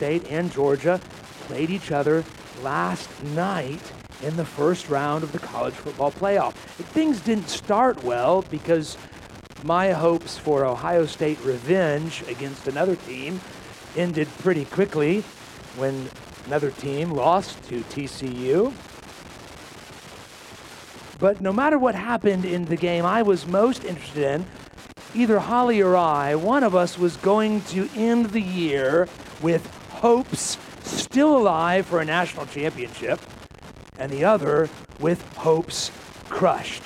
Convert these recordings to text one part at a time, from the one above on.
State and Georgia played each other last night in the first round of the college football playoff. Things didn't start well because my hopes for Ohio State revenge against another team ended pretty quickly when another team lost to TCU. But no matter what happened in the game I was most interested in, either Holly or I, one of us was going to end the year with hopes still alive for a national championship, and the other with hopes crushed.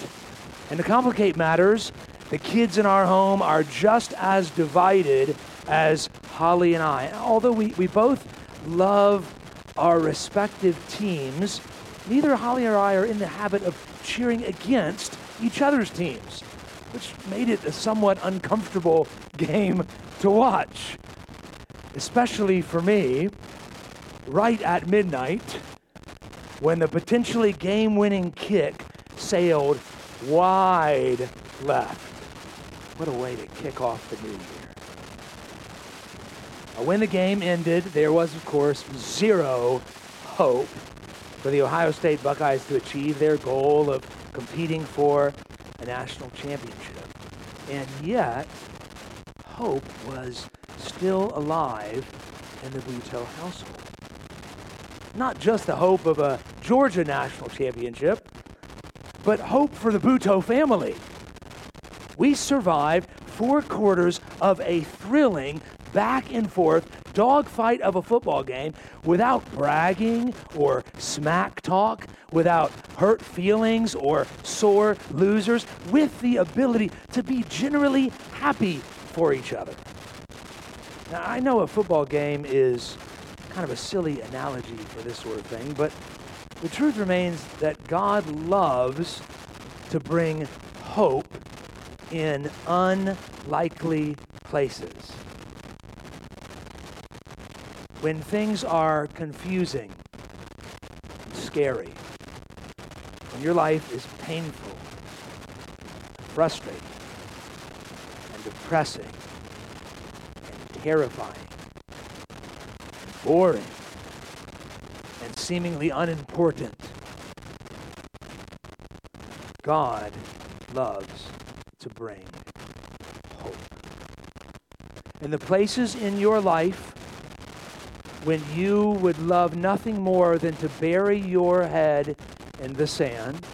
And to complicate matters, the kids in our home are just as divided as Holly and I. Although we, we both love our respective teams, neither Holly or I are in the habit of cheering against each other's teams, which made it a somewhat uncomfortable game to watch. Especially for me, right at midnight, when the potentially game winning kick sailed wide left. What a way to kick off the new year. When the game ended, there was, of course, zero hope for the Ohio State Buckeyes to achieve their goal of competing for a national championship. And yet, hope was still alive in the Butow household. Not just the hope of a Georgia national championship, but hope for the Butow family. We survived four quarters of a thrilling back and forth dogfight of a football game without bragging or smack talk, without hurt feelings or sore losers, with the ability to be generally happy for each other. Now, I know a football game is kind of a silly analogy for this sort of thing, but the truth remains that God loves to bring hope in unlikely places when things are confusing, scary, when your life is painful, frustrating, depressing, and terrifying, boring, and seemingly unimportant, God loves to bring hope. In the places in your life when you would love nothing more than to bury your head in the sand,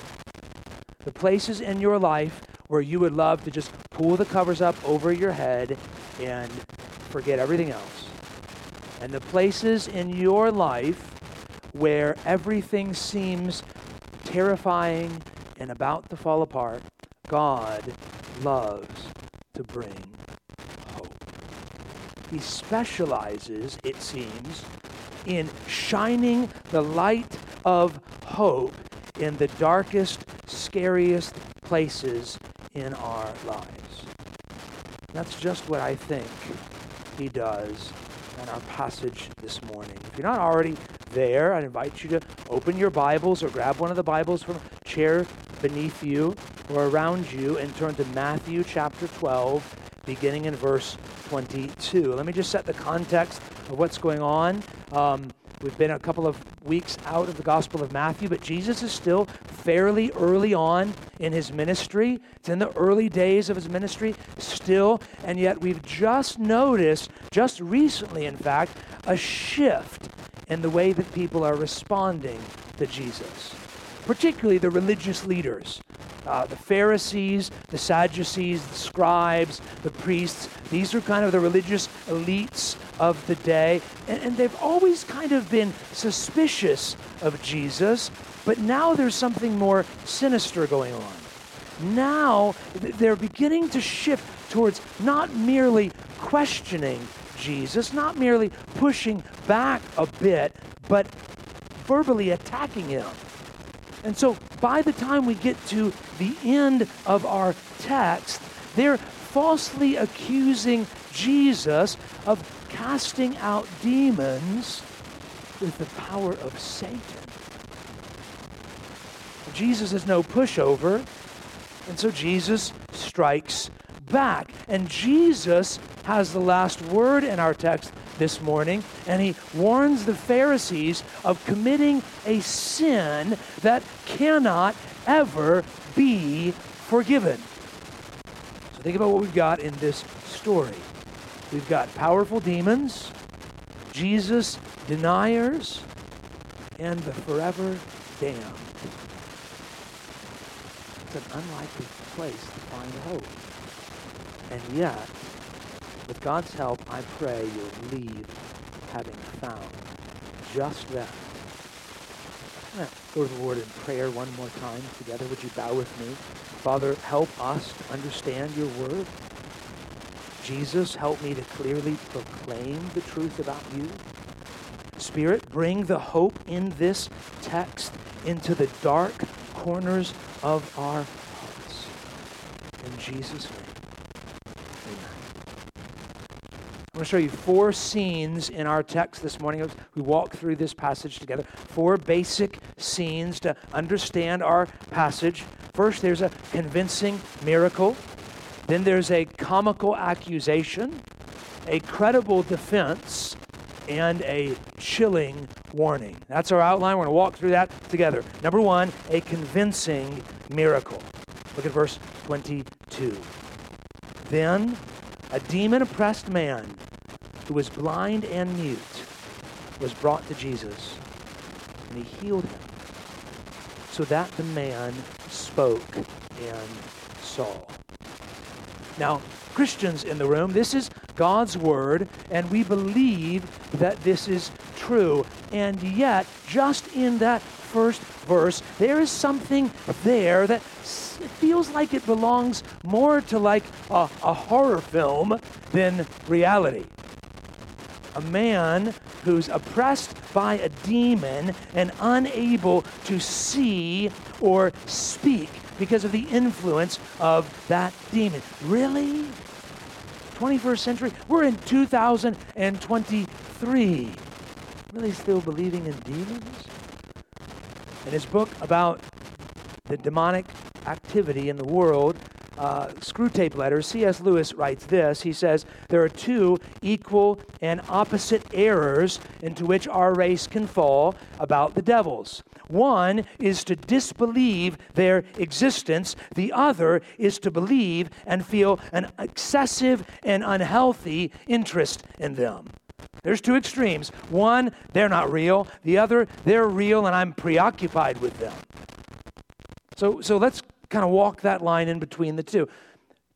the places in your life where you would love to just pull the covers up over your head and forget everything else, and the places in your life where everything seems terrifying and about to fall apart, God loves to bring hope. he specializes, it seems, in shining the light of hope in the darkest, scariest places in our lives. That's just what I think he does in our passage this morning. If you're not already there, I invite you to open your Bibles or grab one of the Bibles from a chair beneath you or around you and turn to Matthew chapter 12, beginning in verse 22. Let me just set the context of what's going on. Um, we've been a couple of weeks out of the Gospel of Matthew, but Jesus is still fairly early on in his ministry. It's in the early days of his ministry still, and yet we've just noticed, just recently, in fact, a shift in the way that people are responding to Jesus, particularly the religious leaders uh, the Pharisees, the Sadducees, the scribes, the priests. These are kind of the religious elites of the day. And, and they've always kind of been suspicious of Jesus, but now there's something more sinister going on. Now they're beginning to shift towards not merely questioning Jesus, not merely pushing back a bit, but verbally attacking him. And so by the time we get to the end of our text, they're falsely accusing Jesus of casting out demons with the power of Satan. Jesus is no pushover, and so Jesus strikes back. And Jesus has the last word in our text this morning, and he warns the Pharisees of committing a sin that cannot ever be forgiven. So think about what we've got in this story. We've got powerful demons, Jesus deniers, and the forever damned. It's an unlikely place to find hope. And yet, with God's help, I pray you'll leave having found just that. Go to the Lord in prayer one more time together. Would you bow with me? Father, help us to understand your word. Jesus, help me to clearly proclaim the truth about you. Spirit, bring the hope in this text into the dark corners of our hearts. In Jesus' name. I'm going to show you four scenes in our text this morning we walk through this passage together. Four basic scenes to understand our passage. First, there's a convincing miracle. Then there's a comical accusation, a credible defense, and a chilling warning. That's our outline. We're going to walk through that together. Number one, a convincing miracle. Look at verse 22. Then a demon oppressed man who was blind and mute, was brought to Jesus, and he healed him, so that the man spoke and saw. Now, Christians in the room, this is God's word, and we believe that this is true. And yet, just in that first verse, there is something there that feels like it belongs more to like a, a horror film than reality a man who's oppressed by a demon and unable to see or speak because of the influence of that demon. Really? 21st century? We're in 2023. Really still believing in demons? In his book about the demonic activity in the world, uh, Screwtape Letters, C.S. Lewis writes this. He says, There are two equal and opposite errors into which our race can fall about the devils. One is to disbelieve their existence, the other is to believe and feel an excessive and unhealthy interest in them. There's two extremes. One, they're not real. The other, they're real and I'm preoccupied with them. So, so let's kind of walk that line in between the two.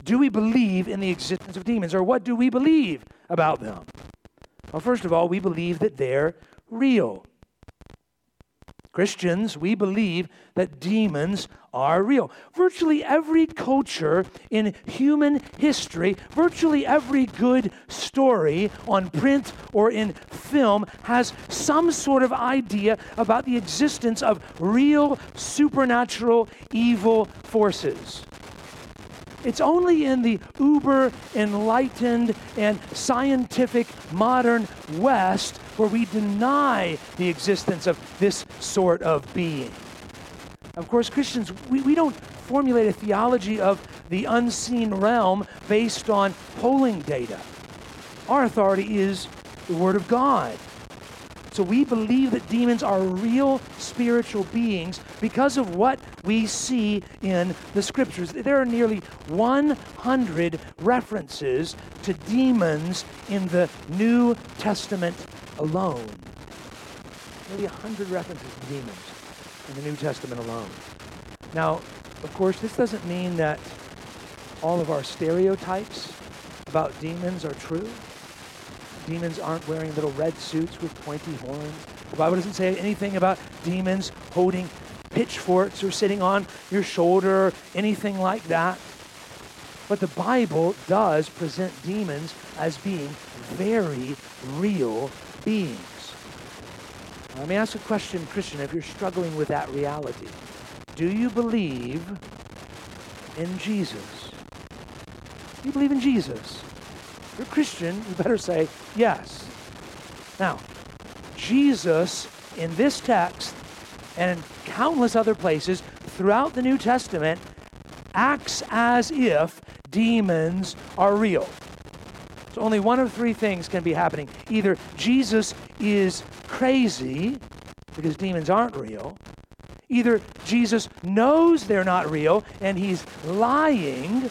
Do we believe in the existence of demons, or what do we believe about them? Well, first of all, we believe that they're real. Christians, we believe that demons are real. Virtually every culture in human history, virtually every good story on print or in film has some sort of idea about the existence of real supernatural evil forces. It's only in the uber enlightened and scientific modern West where we deny the existence of this sort of being. Of course, Christians, we, we don't formulate a theology of the unseen realm based on polling data. Our authority is the Word of God. So we believe that demons are real spiritual beings because of what we see in the scriptures. There are nearly 100 references to demons in the New Testament alone. Nearly 100 references to demons in the New Testament alone. Now, of course, this doesn't mean that all of our stereotypes about demons are true. Demons aren't wearing little red suits with pointy horns. The Bible doesn't say anything about demons holding pitchforks or sitting on your shoulder or anything like that. But the Bible does present demons as being very real beings. Let me ask a question, Christian, if you're struggling with that reality. Do you believe in Jesus? Do you believe in Jesus? You're Christian, you better say yes. Now, Jesus in this text and in countless other places throughout the New Testament acts as if demons are real. So only one of three things can be happening. Either Jesus is crazy because demons aren't real. Either Jesus knows they're not real and he's lying,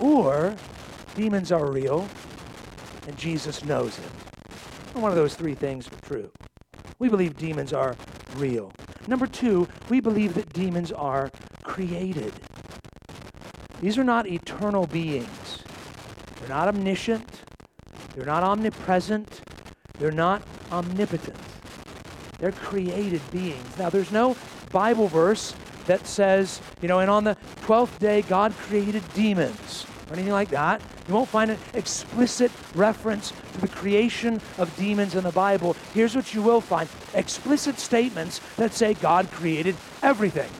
or demons are real and Jesus knows it. one of those three things are true. We believe demons are real. Number two, we believe that demons are created. These are not eternal beings. They're not omniscient. They're not omnipresent. They're not omnipotent. They're created beings. Now, there's no Bible verse that says, you know, and on the 12th day, God created demons or anything like that. You won't find an explicit reference to the creation of demons in the Bible. Here's what you will find explicit statements that say God created everything.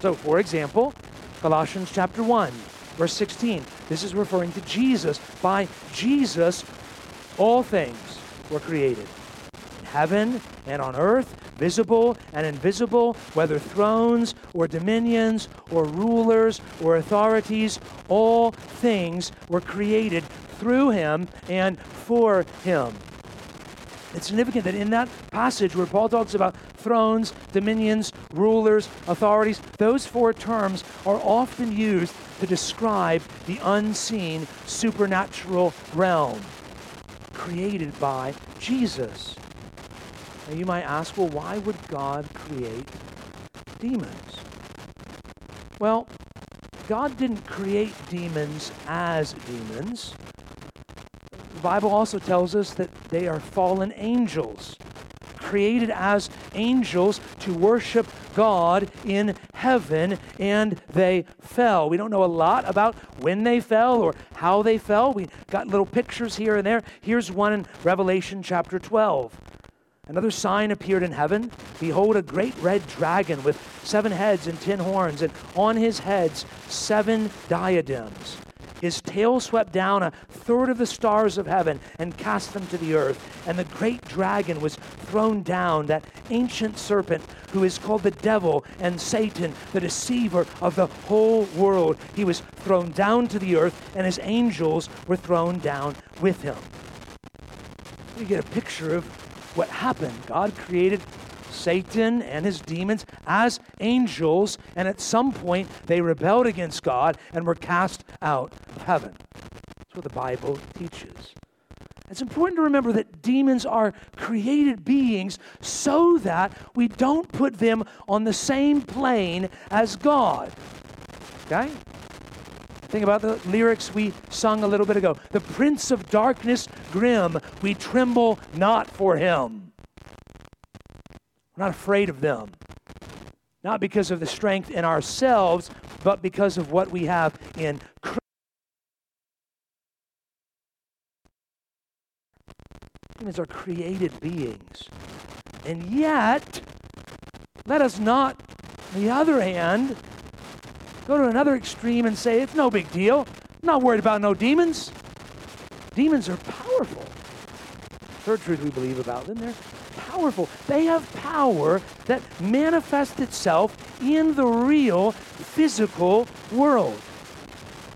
So, for example, Colossians chapter 1, verse 16. This is referring to Jesus. By Jesus, all things were created in heaven and on earth, visible and invisible, whether thrones or dominions or rulers or authorities, all things were created through him and for him. It's significant that in that passage where Paul talks about thrones, dominions, rulers, authorities, those four terms are often used to describe the unseen supernatural realm created by Jesus. Now you might ask, well, why would God create demons? Well, God didn't create demons as demons. The Bible also tells us that they are fallen angels, created as angels to worship God in heaven, and they fell. We don't know a lot about when they fell or how they fell. We got little pictures here and there. Here's one in Revelation chapter 12. Another sign appeared in heaven. Behold, a great red dragon with seven heads and ten horns, and on his heads seven diadems. His tail swept down a third of the stars of heaven and cast them to the earth. And the great dragon was thrown down, that ancient serpent who is called the devil and Satan, the deceiver of the whole world. He was thrown down to the earth, and his angels were thrown down with him. You get a picture of what happened. God created Satan and his demons as angels, and at some point they rebelled against God and were cast out of heaven. That's what the Bible teaches. It's important to remember that demons are created beings so that we don't put them on the same plane as God. Okay? Think about the lyrics we sung a little bit ago. The Prince of Darkness, grim, we tremble not for him. We're not afraid of them. Not because of the strength in ourselves, but because of what we have in Christ. Humans are created beings. And yet, let us not, on the other hand, go to another extreme and say, it's no big deal. I'm not worried about no demons. Demons are powerful. Third truth we believe about them, they're powerful. They have power that manifests itself in the real physical world.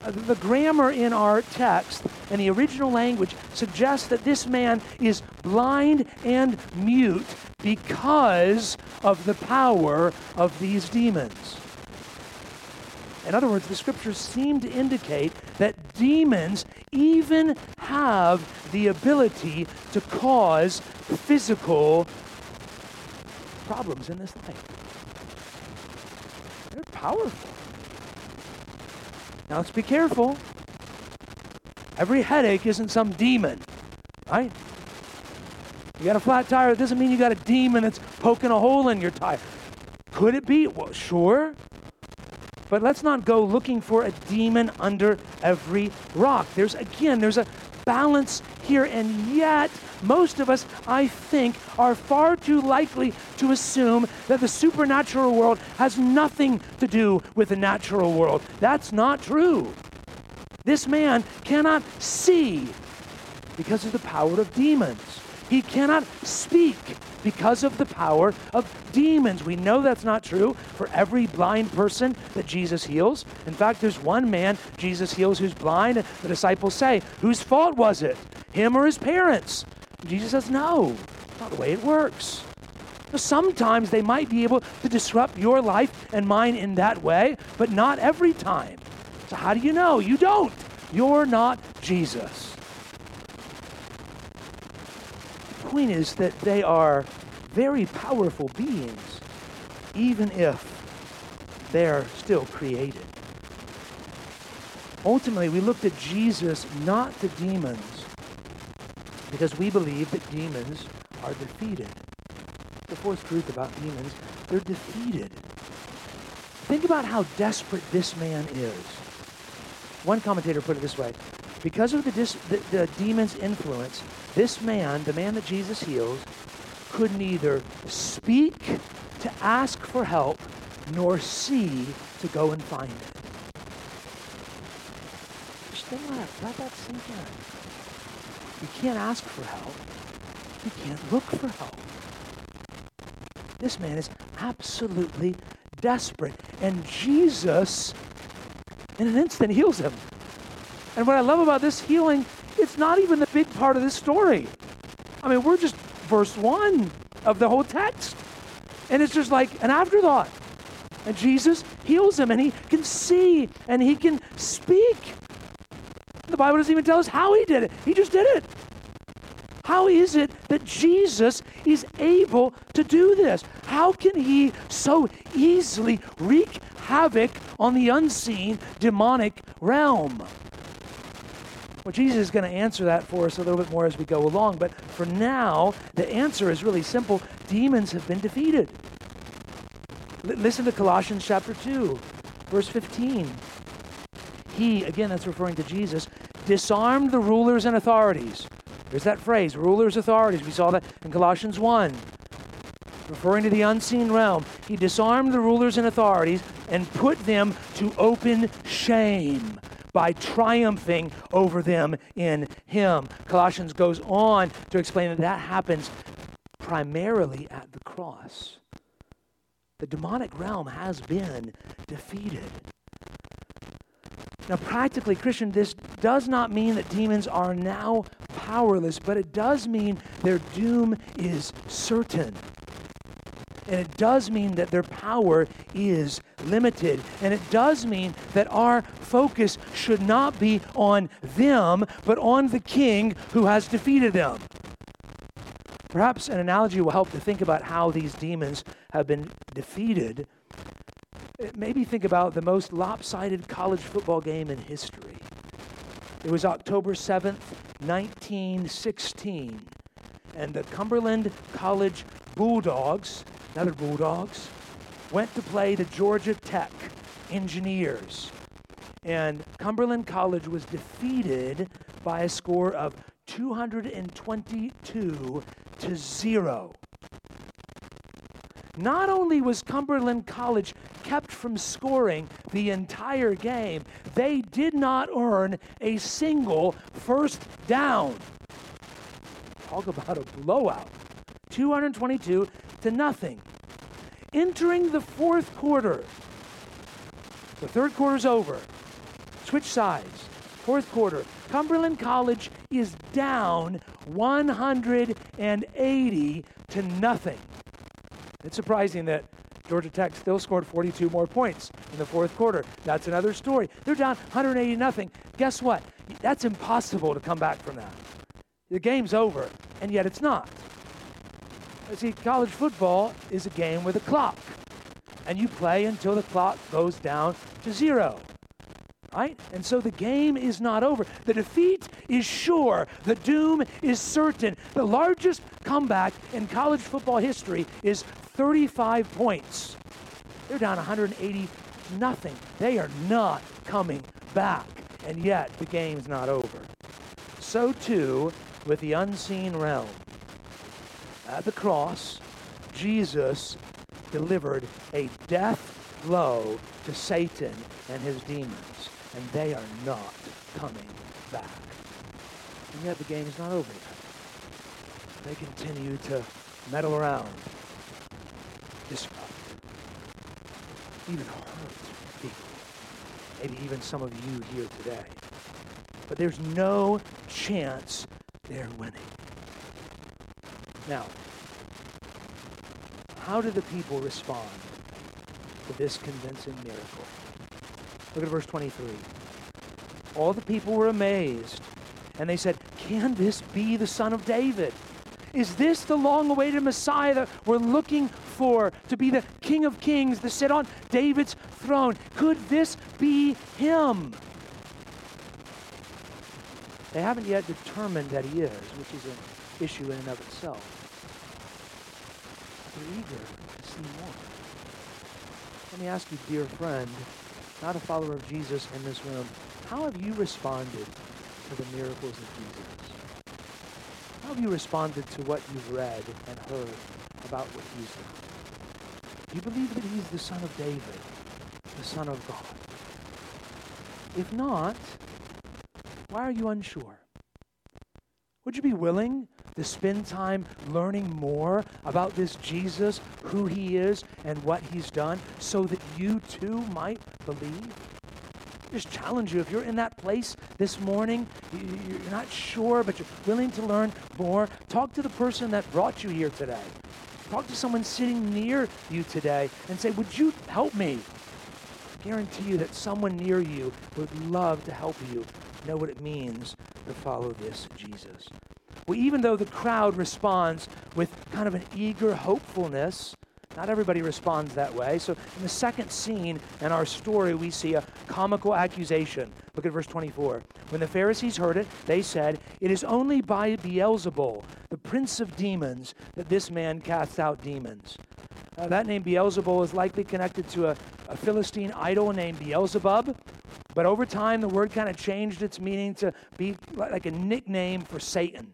Uh, the grammar in our text and the original language suggests that this man is blind and mute because of the power of these demons. In other words, the scriptures seem to indicate that demons even have the ability to cause physical problems in this life. They're powerful. Now let's be careful. Every headache isn't some demon, right? You got a flat tire, it doesn't mean you got a demon that's poking a hole in your tire. Could it be? Well, sure. But let's not go looking for a demon under every rock. There's, again, there's a balance here, and yet most of us, I think, are far too likely to assume that the supernatural world has nothing to do with the natural world. That's not true. This man cannot see because of the power of demons. He cannot speak because of the power of demons. We know that's not true for every blind person that Jesus heals. In fact, there's one man Jesus heals who's blind. The disciples say, Whose fault was it? Him or his parents? Jesus says, No, not the way it works. Sometimes they might be able to disrupt your life and mine in that way, but not every time. So, how do you know? You don't. You're not Jesus. The point is that they are very powerful beings, even if they're still created. Ultimately, we looked at Jesus, not the demons, because we believe that demons are defeated the fourth truth about demons, they're defeated. Think about how desperate this man is. One commentator put it this way because of the, dis- the, the demon's influence, this man, the man that Jesus heals, could neither speak to ask for help nor see to go and find it. Just think about that. Let that sink in. You can't ask for help. You can't look for help. This man is absolutely desperate. And Jesus, in an instant, heals him. And what I love about this healing, it's not even the big part of this story. I mean, we're just verse one of the whole text. And it's just like an afterthought. And Jesus heals him, and he can see and he can speak. The Bible doesn't even tell us how he did it, he just did it. How is it that Jesus is able to do this? How can he so easily wreak havoc on the unseen demonic realm? Well, Jesus is going to answer that for us a little bit more as we go along, but for now, the answer is really simple demons have been defeated. L- listen to Colossians chapter 2, verse 15. He, again, that's referring to Jesus, disarmed the rulers and authorities there's that phrase, rulers, authorities. We saw that in Colossians 1. Referring to the unseen realm, he disarmed the rulers and authorities and put them to open shame by triumphing over them in him. Colossians goes on to explain that that happens primarily at the cross. The demonic realm has been defeated. Now, practically, Christian, this does not mean that demons are now powerless, but it does mean their doom is certain. And it does mean that their power is limited. And it does mean that our focus should not be on them, but on the king who has defeated them. Perhaps an analogy will help to think about how these demons have been defeated maybe think about the most lopsided college football game in history. It was October 7th, 1916, and the Cumberland College Bulldogs, another Bulldogs, went to play the Georgia Tech Engineers. And Cumberland College was defeated by a score of 222 to 0. Not only was Cumberland College kept from scoring the entire game, they did not earn a single first down. Talk about a blowout. 222 to nothing. Entering the fourth quarter, the third quarter's over. Switch sides. Fourth quarter. Cumberland College is down 180 to nothing. It's surprising that Georgia Tech still scored 42 more points in the fourth quarter. That's another story. They're down 180 nothing. Guess what? That's impossible to come back from that. The game's over, and yet it's not. See, college football is a game with a clock, and you play until the clock goes down to zero. Right? And so the game is not over. The defeat is sure. The doom is certain. The largest comeback in college football history is 35 points. They're down 180 nothing. They are not coming back. And yet the game's not over. So too with the unseen realm. At the cross, Jesus delivered a death blow to Satan and his demons, and they are not coming back. And yet the game is not over yet. They continue to meddle around, disrupt, even hurt people. Maybe even some of you here today. But there's no chance they're winning. Now, how do the people respond to this convincing miracle? Look at verse 23. All the people were amazed, and they said, Can this be the son of David? Is this the long awaited Messiah that we're looking for to be the King of Kings, to sit on David's throne? Could this be him? They haven't yet determined that he is, which is an issue in and of itself. They're eager to see more. Let me ask you, dear friend, not a follower of Jesus in this room, how have you responded to the miracles of Jesus? How have you responded to what you've read and heard about what he's done? Do you believe that he's the son of David, the son of God? If not, why are you unsure? Would you be willing to spend time learning more about this Jesus, who he is, and what he's done, so that you too might believe? just challenge you if you're in that place this morning, you're not sure, but you're willing to learn more, talk to the person that brought you here today. Talk to someone sitting near you today and say, Would you help me? I guarantee you that someone near you would love to help you know what it means to follow this Jesus. Well, even though the crowd responds with kind of an eager hopefulness, not everybody responds that way. So, in the second scene in our story, we see a comical accusation. Look at verse 24. When the Pharisees heard it, they said, It is only by Beelzebul, the prince of demons, that this man casts out demons. Uh, that name Beelzebul is likely connected to a, a Philistine idol named Beelzebub. But over time, the word kind of changed its meaning to be like a nickname for Satan.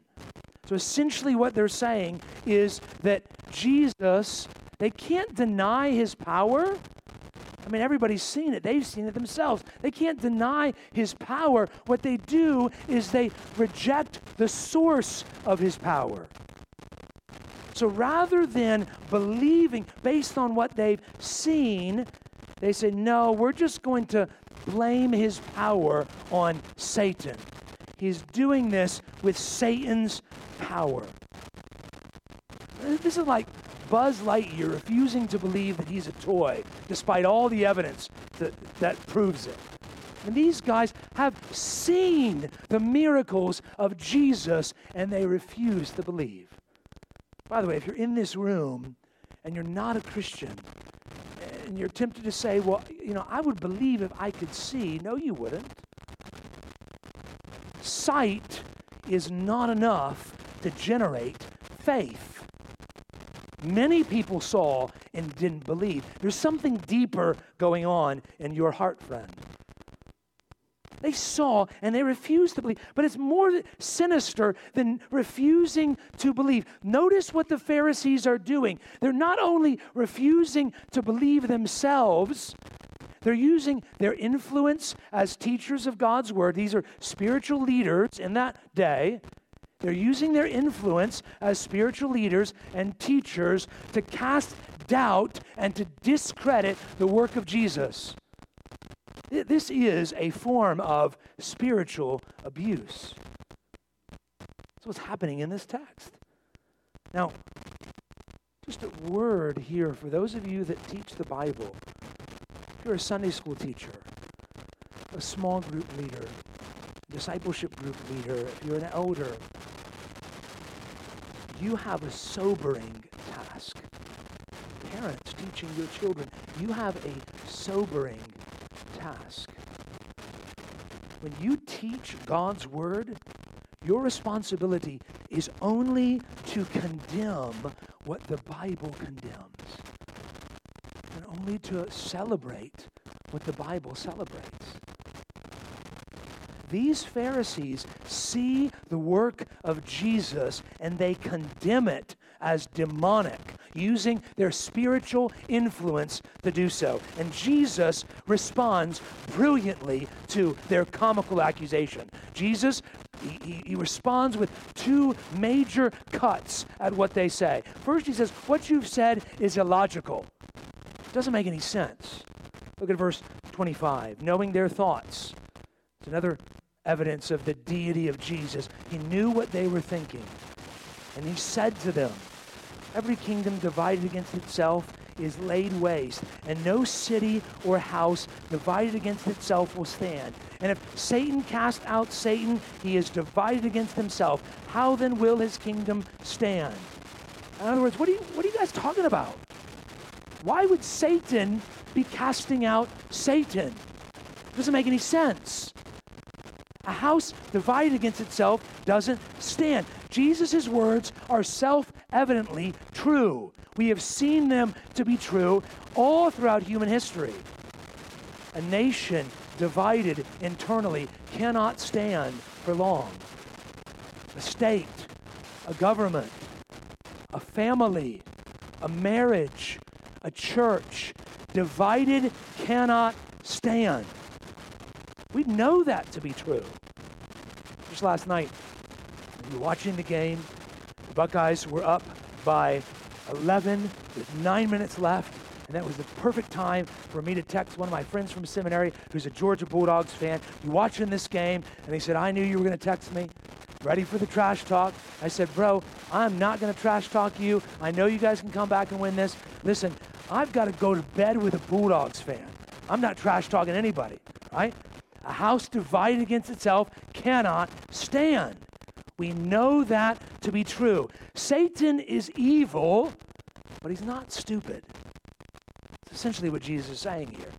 So essentially, what they're saying is that Jesus they can't deny his power. I mean, everybody's seen it. They've seen it themselves. They can't deny his power. What they do is they reject the source of his power. So rather than believing based on what they've seen, they say, no, we're just going to blame his power on Satan. He's doing this with Satan's power. This is like Buzz Lightyear refusing to believe that he's a toy, despite all the evidence that, that proves it. And these guys have seen the miracles of Jesus and they refuse to believe. By the way, if you're in this room and you're not a Christian, and you're tempted to say, well, you know, I would believe if I could see. No, you wouldn't. Sight is not enough to generate faith. Many people saw and didn't believe. There's something deeper going on in your heart, friend. They saw and they refused to believe. But it's more sinister than refusing to believe. Notice what the Pharisees are doing. They're not only refusing to believe themselves, they're using their influence as teachers of God's word. These are spiritual leaders in that day. They're using their influence as spiritual leaders and teachers to cast doubt and to discredit the work of Jesus. This is a form of spiritual abuse. That's what's happening in this text. Now, just a word here for those of you that teach the Bible. If you're a Sunday school teacher, a small group leader, discipleship group leader, if you're an elder, you have a sobering task. Parents teaching your children, you have a sobering task. When you teach God's word, your responsibility is only to condemn what the Bible condemns, and only to celebrate what the Bible celebrates. These Pharisees see the work of Jesus and they condemn it as demonic. using their spiritual influence to do so. And Jesus responds brilliantly to their comical accusation. Jesus he, he, responds with two major cuts at what they say. First, he says, What you've said is illogical. It doesn't make any sense. Look at verse 25. Knowing their thoughts. It's another evidence of the deity of Jesus. He knew what they were thinking. And he said to them, Every kingdom divided against itself is laid waste, and no city or house divided against itself will stand. And if Satan cast out Satan, he is divided against himself. How then will his kingdom stand? In other words, what are you, what are you guys talking about? Why would Satan be casting out Satan? It doesn't make any sense. A house divided against itself doesn't stand. Jesus' words are self evidently true. We have seen them to be true all throughout human history. A nation divided internally cannot stand for long. A state, a government, a family, a marriage, a church divided cannot stand. We know that to be true. Just last night, watching the game. The Buckeyes were up by 11 with nine minutes left. And that was the perfect time for me to text one of my friends from seminary who's a Georgia Bulldogs fan. You watching this game? And he said, I knew you were going to text me. Ready for the trash talk? I said, Bro, I'm not going to trash talk you. I know you guys can come back and win this. Listen, I've got to go to bed with a Bulldogs fan. I'm not trash talking anybody, right? A house divided against itself cannot stand. We know that to be true. Satan is evil, but he's not stupid. It's essentially what Jesus is saying here.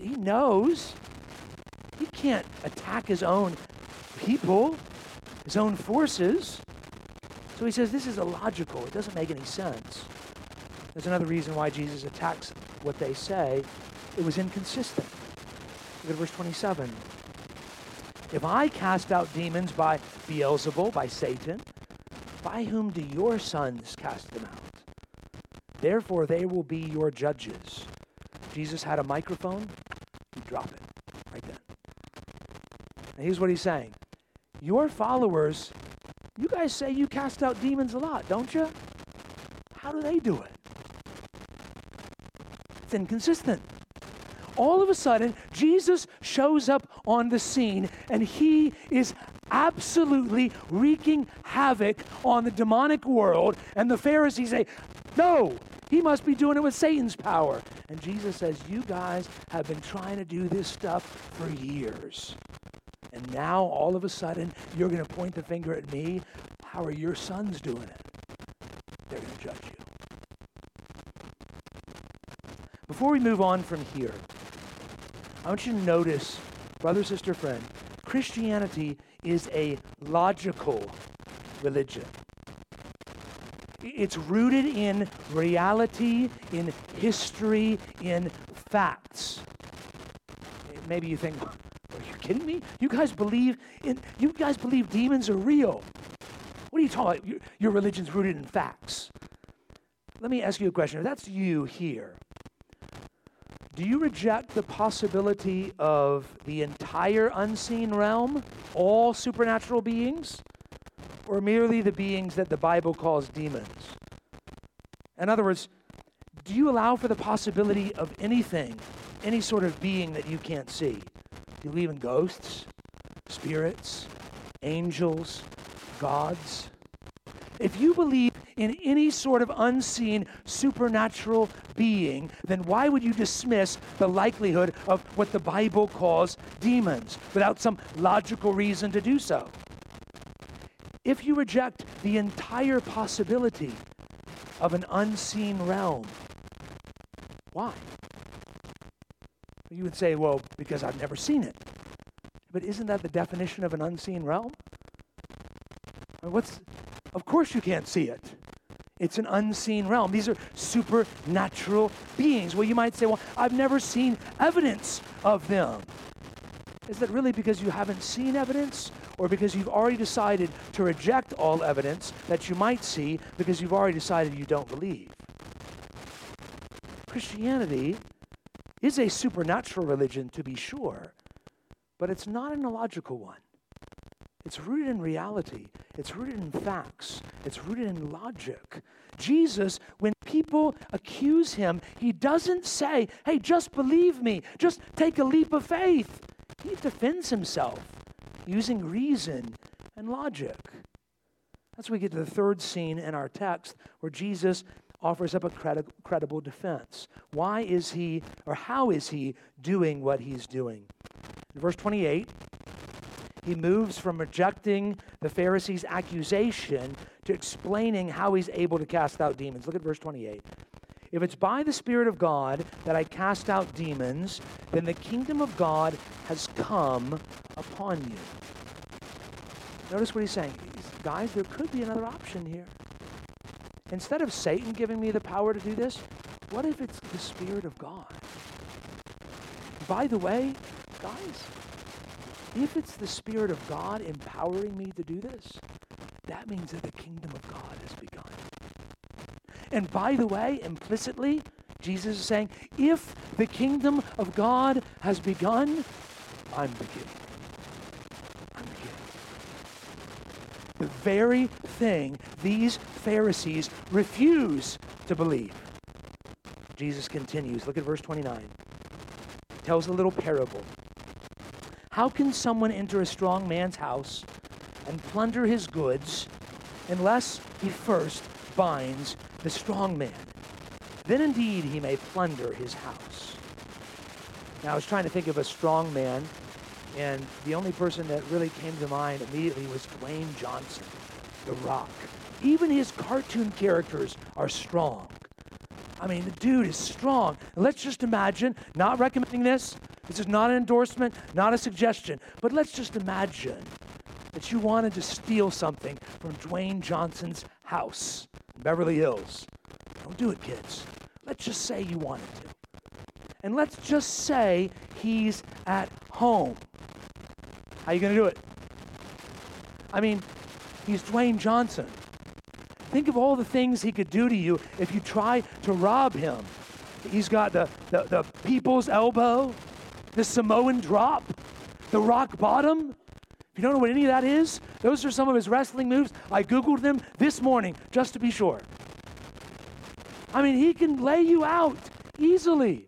He knows he can't attack his own people, his own forces. So he says this is illogical. It doesn't make any sense. There's another reason why Jesus attacks what they say. It was inconsistent. Look at verse 27. If I cast out demons by Beelzebul, by Satan, by whom do your sons cast them out? Therefore, they will be your judges. Jesus had a microphone, you drop it right then. And here's what he's saying Your followers, you guys say you cast out demons a lot, don't you? How do they do it? It's inconsistent all of a sudden, Jesus shows up on the scene and he is absolutely wreaking havoc on the demonic world. And the Pharisees say, No, he must be doing it with Satan's power. And Jesus says, You guys have been trying to do this stuff for years. And now all of a sudden, you're going to point the finger at me. How are your sons doing it? They're going to judge you. Before we move on from here, I want you to notice, brother, sister, friend, Christianity is a logical religion. It's rooted in reality, in history, in facts. Eh, maybe you think, are you kidding me? You guys believe in you guys believe demons are real. What are you talking about? Your, your religion's rooted in facts. Let me ask you a question. If that's you here, do you reject the possibility of the entire unseen realm, all supernatural beings, or merely the beings that the Bible calls demons? In other words, do you allow for the possibility of anything, any sort of being that you can't see? Do you believe in ghosts, spirits, angels, gods? If you believe in any sort of unseen supernatural being, then why would you dismiss the likelihood of what the Bible calls demons without some logical reason to do so? If you reject the entire possibility of an unseen realm, why? You would say, well, because I've never seen it. But isn't that the definition of an unseen realm? What's, of course you can't see it. It's an unseen realm. These are supernatural beings. Well, you might say, well, I've never seen evidence of them. Is that really because you haven't seen evidence? or because you've already decided to reject all evidence that you might see because you've already decided you don't believe. Christianity is a supernatural religion, to be sure, but it's not an illogical one. It's rooted in reality, it's rooted in facts, it's rooted in logic. Jesus, when people accuse him, he doesn't say, hey, just believe me, just take a leap of faith. He defends himself using reason and logic. That's we get to the third scene in our text where Jesus offers up a credi- credible defense. Why is he, or how is he doing what he's doing? In verse 28, he moves from rejecting the Pharisees' accusation to explaining how he's able to cast out demons. Look at verse 28. If it's by the Spirit of God that I cast out demons, then the kingdom of God has come upon you. Notice what he's saying. Guys, there could be another option here. Instead of Satan giving me the power to do this, what if it's the Spirit of God? By the way, guys, if it's the Spirit of God empowering me to do this, that means that the kingdom of God has begun. And by the way, implicitly, Jesus is saying, if the kingdom of God has begun, I'm beginning. I'm beginning. The very thing these Pharisees refuse to believe. Jesus continues. Look at verse 29. He tells a little parable. How can someone enter a strong man's house and plunder his goods unless he first binds the strong man? Then indeed he may plunder his house. Now I was trying to think of a strong man, and the only person that really came to mind immediately was Dwayne Johnson, The Rock. Even his cartoon characters are strong. I mean, the dude is strong. Let's just imagine, not recommending this, this is not an endorsement, not a suggestion, but let's just imagine that you wanted to steal something from Dwayne Johnson's house in Beverly Hills. Don't do it, kids. Let's just say you wanted to. And let's just say he's at home. How are you going to do it? I mean, he's Dwayne Johnson. Think of all the things he could do to you if you try to rob him. He's got the, the, the people's elbow the Samoan drop, the rock bottom. If you don't know what any of that is, those are some of his wrestling moves. I Googled them this morning just to be sure. I mean, he can lay you out easily.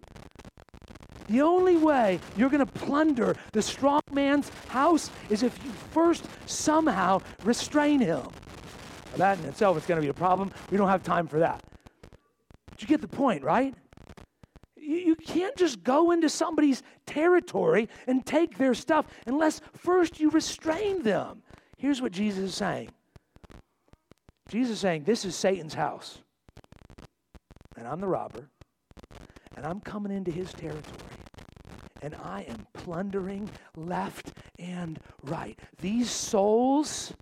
The only way you're going to plunder the strong man's house is if you first somehow restrain him. that in itself is going to be a problem. We don't have time for that. But you get the point, right? You, you can't just go into somebody's territory and take their stuff unless first you restrain them. Here's what Jesus is saying Jesus is saying, This is Satan's house, and I'm the robber, and I'm coming into his territory, and I am plundering left and right. These souls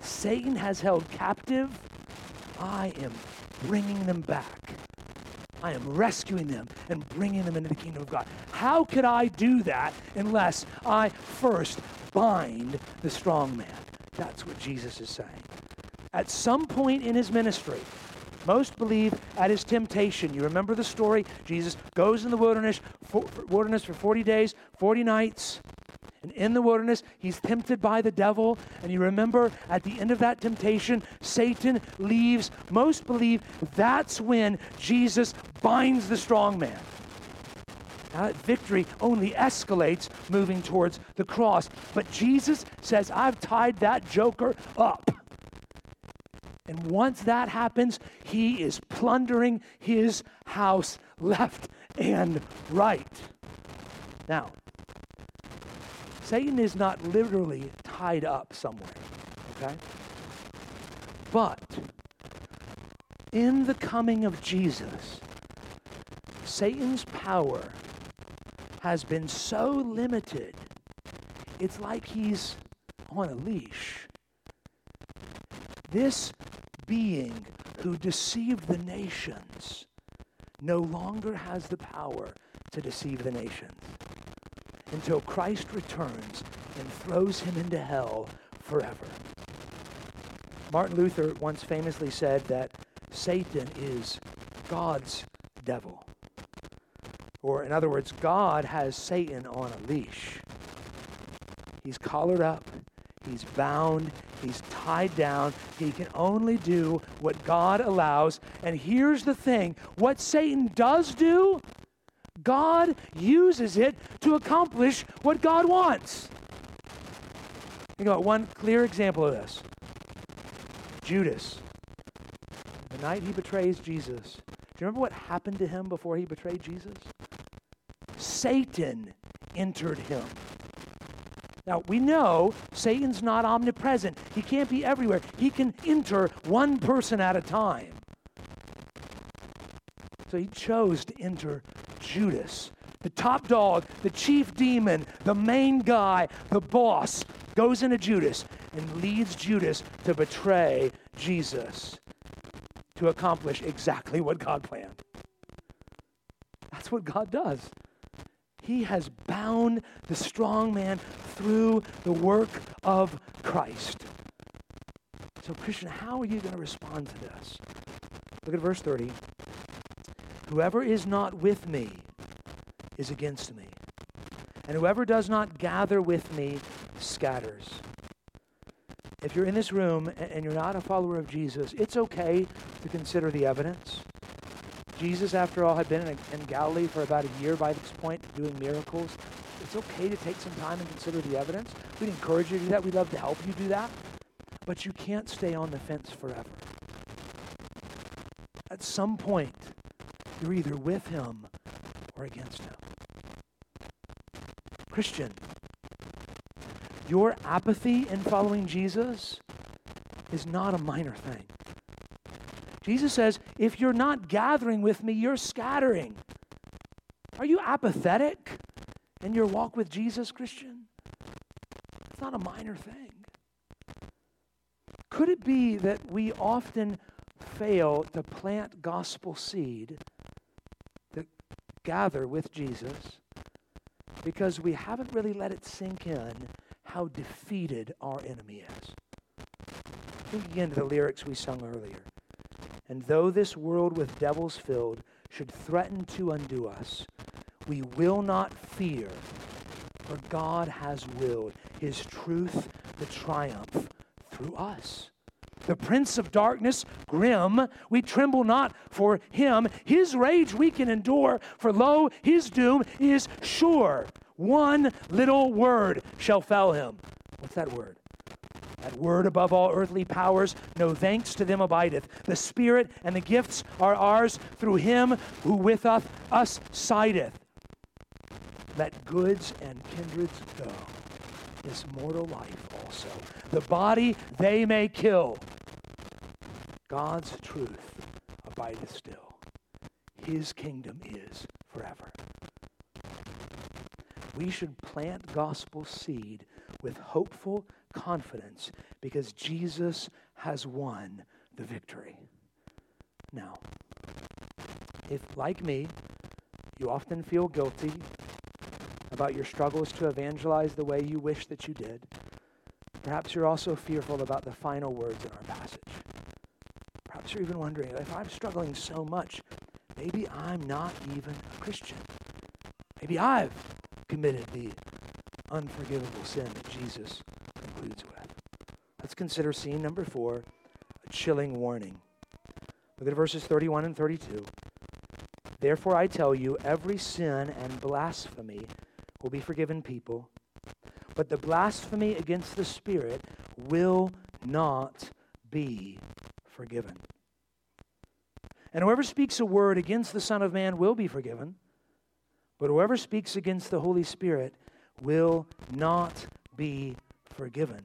Satan has held captive, I am bringing them back. I am rescuing them and bringing them into the kingdom of God. How could I do that unless I first bind the strong man? That's what Jesus is saying. At some point in his ministry, most believe at his temptation. You remember the story? Jesus goes in the wilderness for, wilderness for 40 days, 40 nights. And in the wilderness, he's tempted by the devil. And you remember at the end of that temptation, Satan leaves. Most believe that's when Jesus binds the strong man. Now, that victory only escalates moving towards the cross. But Jesus says, I've tied that joker up. And once that happens, he is plundering his house left and right. Now, Satan is not literally tied up somewhere, okay? But in the coming of Jesus, Satan's power has been so limited, it's like he's on a leash. This being who deceived the nations no longer has the power to deceive the nations until Christ returns, and throws him into hell forever. Martin Luther once famously said that Satan is God's devil. Or, in other words, God has Satan on a leash. He's collared up, he's bound, he's tied down. He can only do what God allows. And here's the thing what Satan does do, God uses it to accomplish what God wants. Think about one clear example of this Judas. The night he betrays Jesus. Do you remember what happened to him before he betrayed Jesus? Satan entered him. Now, we know Satan's not omnipresent. He can't be everywhere. He can enter one person at a time. So he chose to enter Judas, the top dog, the chief demon, the main guy, the boss, goes into Judas and leads Judas to betray Jesus to accomplish exactly what God planned. That's what God does. He has bound the strong man through the work of Christ. So, Christian, how are you going to respond to this? Look at verse 30. Whoever is not with me is against me, and whoever does not gather with me scatters. If you're in this room and you're not a follower of Jesus, it's okay to consider the evidence. Jesus, after all, had been in, Galilee for about a year by this point, doing miracles. It's okay to take some time and consider the evidence. We'd encourage you to do that. We'd love to help you do that. But you can't stay on the fence forever. At some point, you're either with him or against him. Christian, your apathy in following Jesus is not a minor thing. Jesus says, if you're not gathering with me, you're scattering. Are you apathetic in your walk with Jesus, Christian? It's not a minor thing. Could it be that we often fail to plant gospel seed that gather with Jesus because we haven't really let it sink in how defeated our enemy is? Think again to the lyrics we sung earlier. And though this world with devils filled should threaten to undo us, we will not fear, for God has willed his truth to triumph through us. The prince of darkness, grim, we tremble not for him. His rage we can endure, for lo, his doom is sure. One little word shall fell him. What's that word? That word above all earthly powers, no thanks to them abideth. The Spirit and the gifts are ours through him who with us, us sideth. Let goods and kindreds go. This mortal life also. The body they may kill. God's truth abideth still. His kingdom is forever. We should plant gospel seed with hopeful confidence because Jesus has won the victory. Now, if, like me, you often feel guilty about your struggles to evangelize the way you wish that you did, perhaps you're also fearful about the final words in our passage. Perhaps you're even wondering if I'm struggling so much, maybe I'm not even a Christian. Maybe I've committed the unforgivable sin that Jesus concludes with. Let's consider scene number four a chilling warning. Look at verses 31 and 32. Therefore, I tell you, every sin and blasphemy will be forgiven people, but the blasphemy against the Spirit will not be forgiven. And whoever speaks a word against the Son of Man will be forgiven, but whoever speaks against the Holy Spirit will not be forgiven,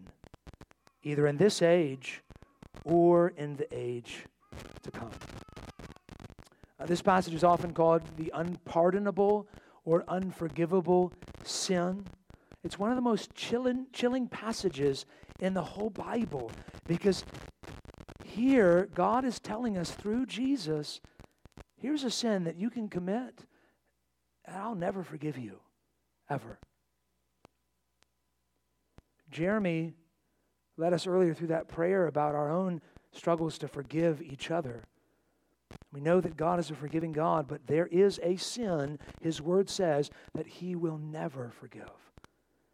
either in this age or in the age to come. Uh, this passage is often called the unpardonable or unforgivable sin. It's one of the most chilling, chilling passages in the whole Bible because here God is telling us through Jesus here's a sin that you can commit, and I'll never forgive you, ever. Jeremy led us earlier through that prayer about our own struggles to forgive each other. We know that God is a forgiving God, but there is a sin, His word says, that He will never forgive.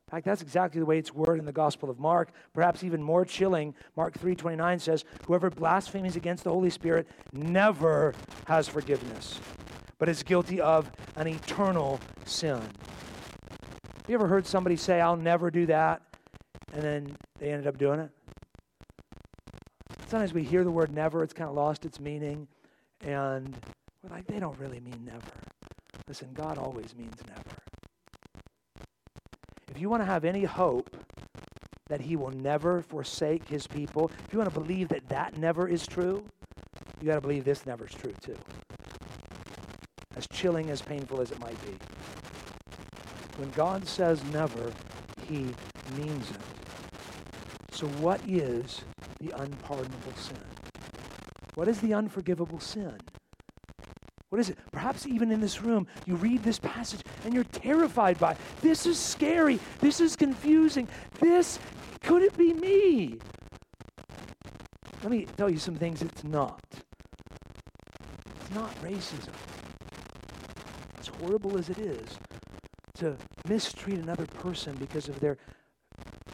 In fact, that's exactly the way it's worded in the Gospel of Mark. Perhaps even more chilling, Mark 3:29 says, "Whoever blasphemes against the Holy Spirit never has forgiveness, but is guilty of an eternal sin." Have You ever heard somebody say, "I'll never do that," and then they ended up doing it? Sometimes we hear the word never, it's kind of lost its meaning, and we're like, they don't really mean never. Listen, God always means never. If you want to have any hope that He will never forsake His people, if you want to believe that that never is true, you got to believe this never is true too. As chilling, as painful as it might be. When God says never, He means it. So, what is the unpardonable sin? What is the unforgivable sin? What is it? Perhaps even in this room, you read this passage and you're terrified by. This is scary. This is confusing. This, could it be me? Let me tell you some things it's not. It's not racism. As horrible as it is to mistreat another person because of their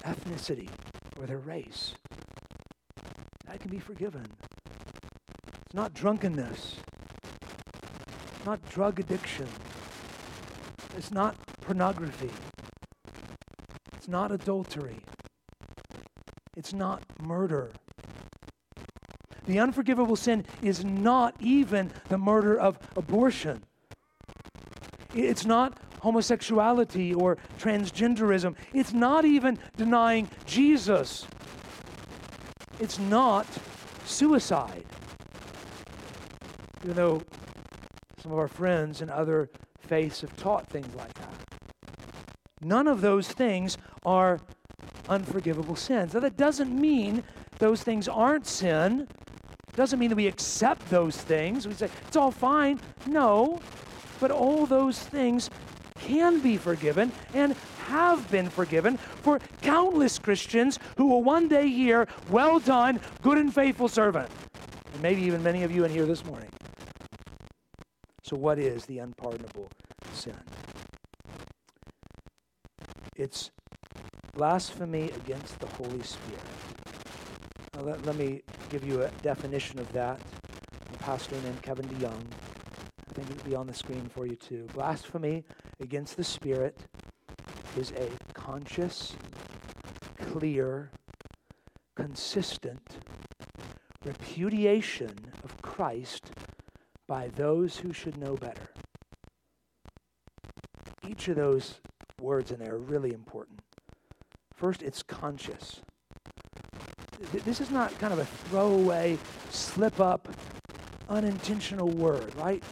ethnicity or their race, that can be forgiven. It's not drunkenness It's not drug addiction. It's not pornography. It's not adultery. It's not murder. The unforgivable sin is not even the murder of abortion. It's not homosexuality or transgenderism. It's not even denying Jesus. It's not suicide. Even though some of our friends and other faiths have taught things like that. None of those things are unforgivable sins. Now, that doesn't mean those things aren't sin. It doesn't mean that we accept those things. We say, it's all fine. No. But all those things can be forgiven and have been forgiven for countless Christians who will one day hear, Well done, good and faithful servant. And maybe even many of you in here this morning. So, what is the unpardonable sin? It's blasphemy against the Holy Spirit. Now, let, let me give you a definition of that. A pastor named Kevin DeYoung. I think it'll be on the screen for you too. Blasphemy against the Spirit is a conscious, clear, consistent repudiation of Christ by those who should know better. Each of those words in there are really important. First, it's conscious. This is not kind of a throwaway, slip up, unintentional word, right?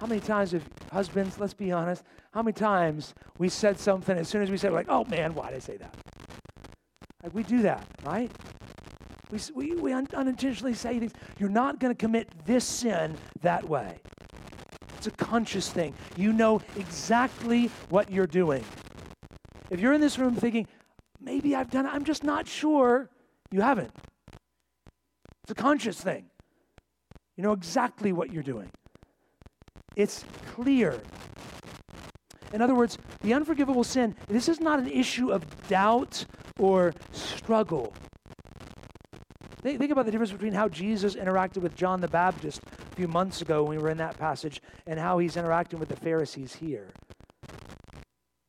How many times have husbands, let's be honest, how many times we said something as soon as we said, like, oh man, why did I say that? Like we do that, right? We, we, we un- unintentionally say things. You're not going to commit this sin that way. It's a conscious thing. You know exactly what you're doing. If you're in this room thinking, maybe I've done it, I'm just not sure, you haven't. It's a conscious thing. You know exactly what you're doing. It's clear. In other words, the unforgivable sin, this is not an issue of doubt or struggle. Think, about the difference between how Jesus interacted with John the Baptist few months ago when we were in that passage and how he's interacting with the Pharisees here.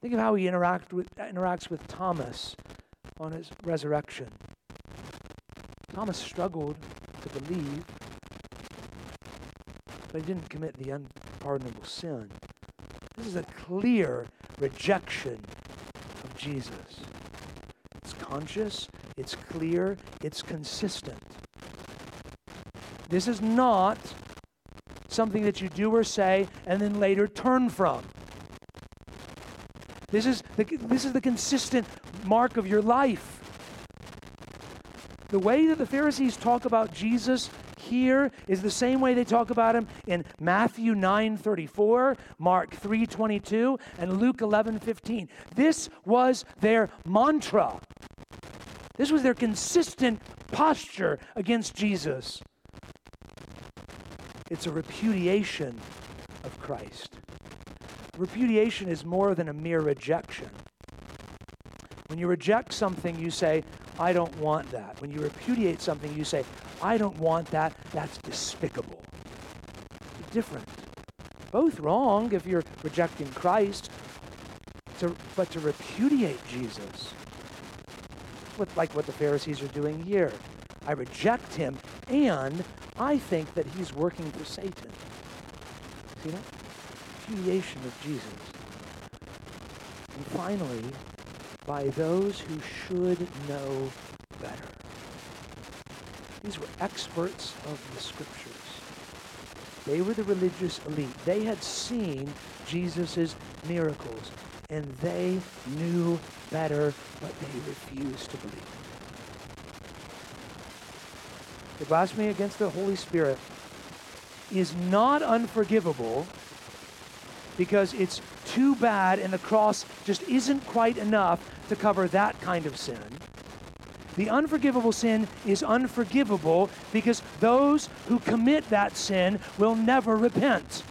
Think of how he interact with, interacts with Thomas on his resurrection. Thomas struggled to believe, but he didn't commit the unpardonable sin. This is a clear rejection of Jesus. It's conscious, it's clear, it's consistent. This is not something that you do or say and then later turn from. This is the, this is the consistent mark of your life. The way that the Pharisees talk about Jesus here is the same way they talk about him in Matthew 9:34, Mark 3:22, and Luke 11:15. This was their mantra. This was their consistent posture against Jesus. It's a repudiation of Christ. Repudiation is more than a mere rejection. When you reject something, you say, I don't want that. When you repudiate something, you say, I don't want that. That's despicable. It's different. Both wrong if you're rejecting Christ, to, but to repudiate Jesus, what, like what the Pharisees are doing here. I reject him, and I think that he's working for Satan. See that? Repudiation of Jesus. And finally, by those who should know better. These were experts of the scriptures. They were the religious elite. They had seen Jesus' miracles, and they knew better, but they refused to believe. The blasphemy against the Holy Spirit is not unforgivable because it's too bad and the cross just isn't quite enough to cover that kind of sin. The unforgivable sin is unforgivable because those who commit that sin will never repent.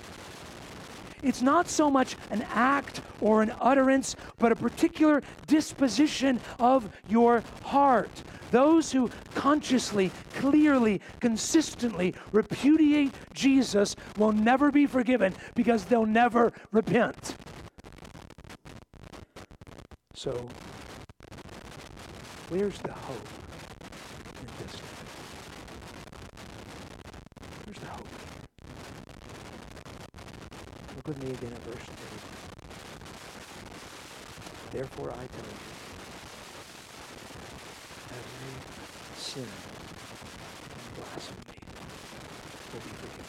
It's not so much an act or an utterance, but a particular disposition of your heart. Those who consciously, clearly, consistently repudiate Jesus will never be forgiven because they'll never repent. So, where's the hope in this? Where's the hope? Look with me again at verse 3. Therefore I tell you, every sin and blasphemy will be forgiven.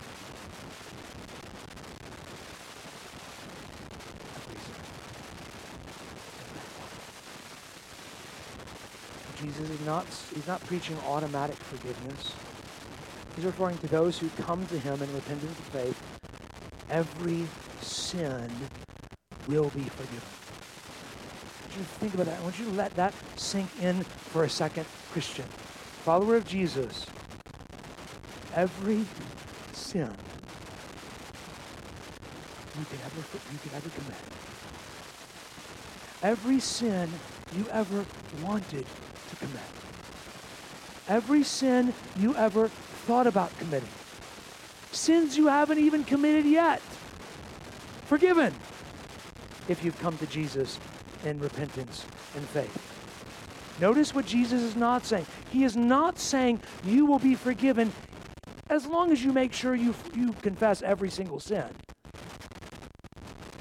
Jesus is not, he's not preaching automatic forgiveness. He's referring to those who come to him in repentance and faith. Every sin will be forgiven. I want you to think about that. I want you to let that sink in for a second, Christian. Follower of Jesus, every sin you could ever, you could ever commit, every sin you ever wanted to commit, every sin you ever thought about committing, sins you haven't even committed yet, forgiven if you've come to Jesus in repentance and faith. Notice what Jesus is not saying. He is not saying you will be forgiven as long as you make sure you, you confess every single sin.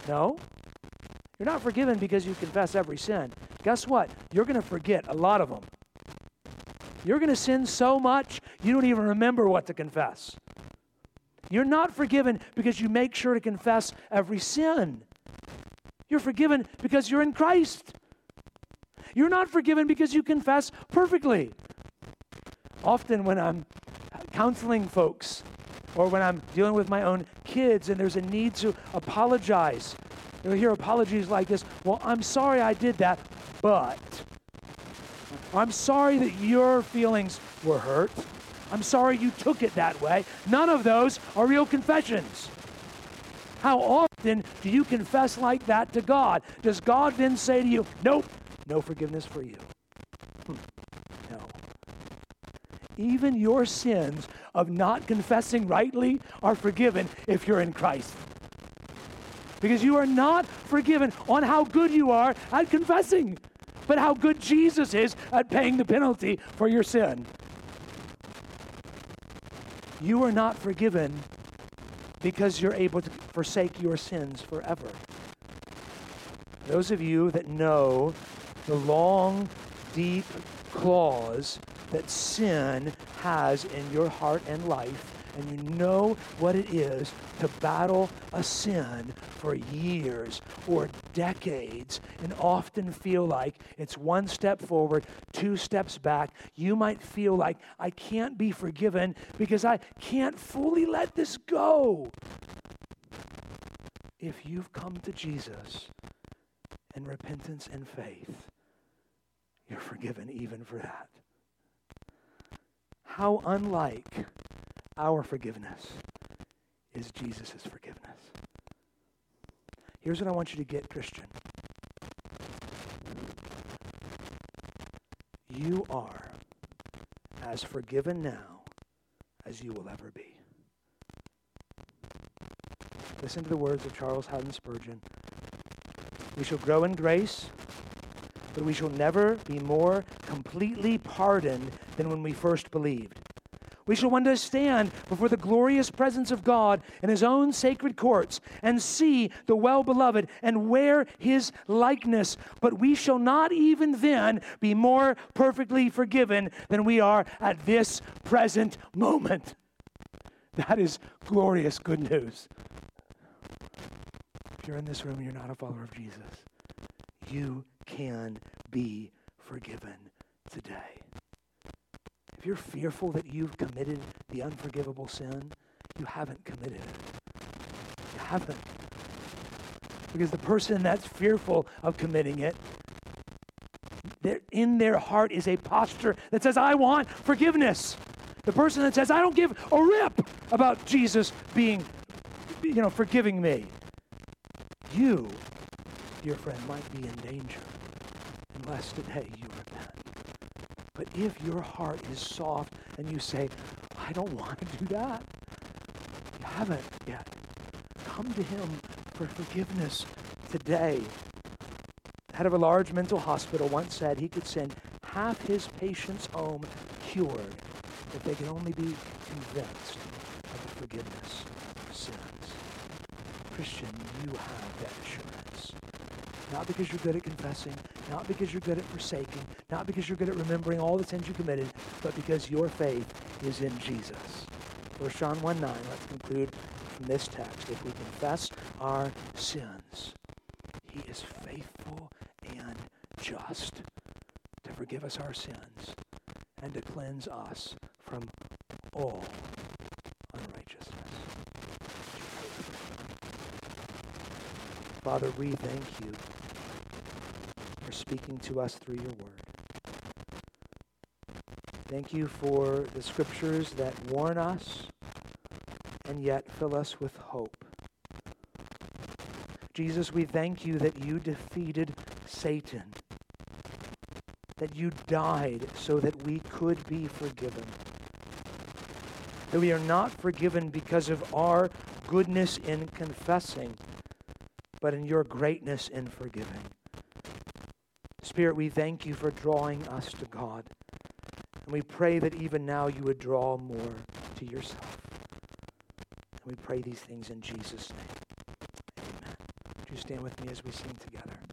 No. You're not forgiven because you confess every sin. Guess what? You're going to forget a lot of them. You're going to sin so much, you don't even remember what to confess. You're not forgiven because you make sure to confess every sin. You're forgiven because you're in Christ. You're not forgiven because you confess perfectly. Often, when I'm counseling folks or when I'm dealing with my own kids and there's a need to apologize, you'll hear apologies like this Well, I'm sorry I did that, but. I'm sorry that your feelings were hurt. I'm sorry you took it that way. None of those are real confessions. How often do you confess like that to God? Does God then say to you, Nope, no forgiveness for you? Hmm. No. Even your sins of not confessing rightly are forgiven if you're in Christ. Because you are not forgiven on how good you are at confessing, but how good Jesus is at paying the penalty for your sin. You are not forgiven because you're able to forsake your sins forever. Those of you that know the long, deep claws that sin has in your heart and life, and you know what it is to battle a sin for years or decades and often feel like it's one step forward, two steps back. You might feel like I can't be forgiven because I can't fully let this go. If you've come to Jesus in repentance and faith, you're forgiven even for that. How unlike our forgiveness is Jesus' forgiveness. Here's what I want you to get, Christian. You are as forgiven now as you will ever be. Listen to the words of Charles Haddon Spurgeon. We shall grow in grace, but we shall never be more completely pardoned than when we first believed. We shall one day stand before the glorious presence of God in his own sacred courts and see the well beloved and wear his likeness. But we shall not even then be more perfectly forgiven than we are at this present moment. That is glorious good news. If you're in this room and you're not a follower of Jesus, you can be forgiven today. If you're fearful that you've committed the unforgivable sin, you haven't committed it. You haven't. Because the person that's fearful of committing it, in their heart is a posture that says, I want forgiveness. The person that says, I don't give a rip about Jesus being, you know, forgiving me. You, dear friend, might be in danger unless today you repent. But if your heart is soft and you say, I don't want to do that, you haven't yet. Come to him for forgiveness today. Head of a large mental hospital once said he could send half his patients home cured if they could only be convinced of the forgiveness of sins. Christian, you have that assurance. Not because you're good at confessing, not because you're good at forsaking, not because you're good at remembering all the sins you committed, but because your faith is in Jesus. 1 John 1 9, let's conclude from this text. If we confess our sins, he is faithful and just to forgive us our sins and to cleanse us from all unrighteousness. Father, we thank you speaking to us through your word. Thank you for the scriptures that warn us and yet fill us with hope. Jesus, we thank you that you defeated Satan, that you died so that we could be forgiven, that we are not forgiven because of our goodness in confessing, but in your greatness in forgiving. Spirit, we thank you for drawing us to God. And we pray that even now you would draw more to yourself. And we pray these things in Jesus' name. Amen. Would you stand with me as we sing together?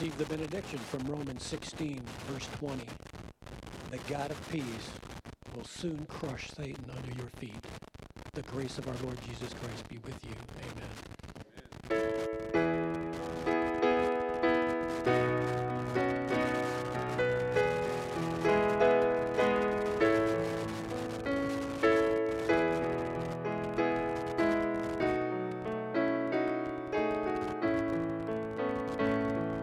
Receive the benediction from Romans 16, verse 20. The God of peace will soon crush Satan under your feet. The grace of our Lord Jesus Christ be with you.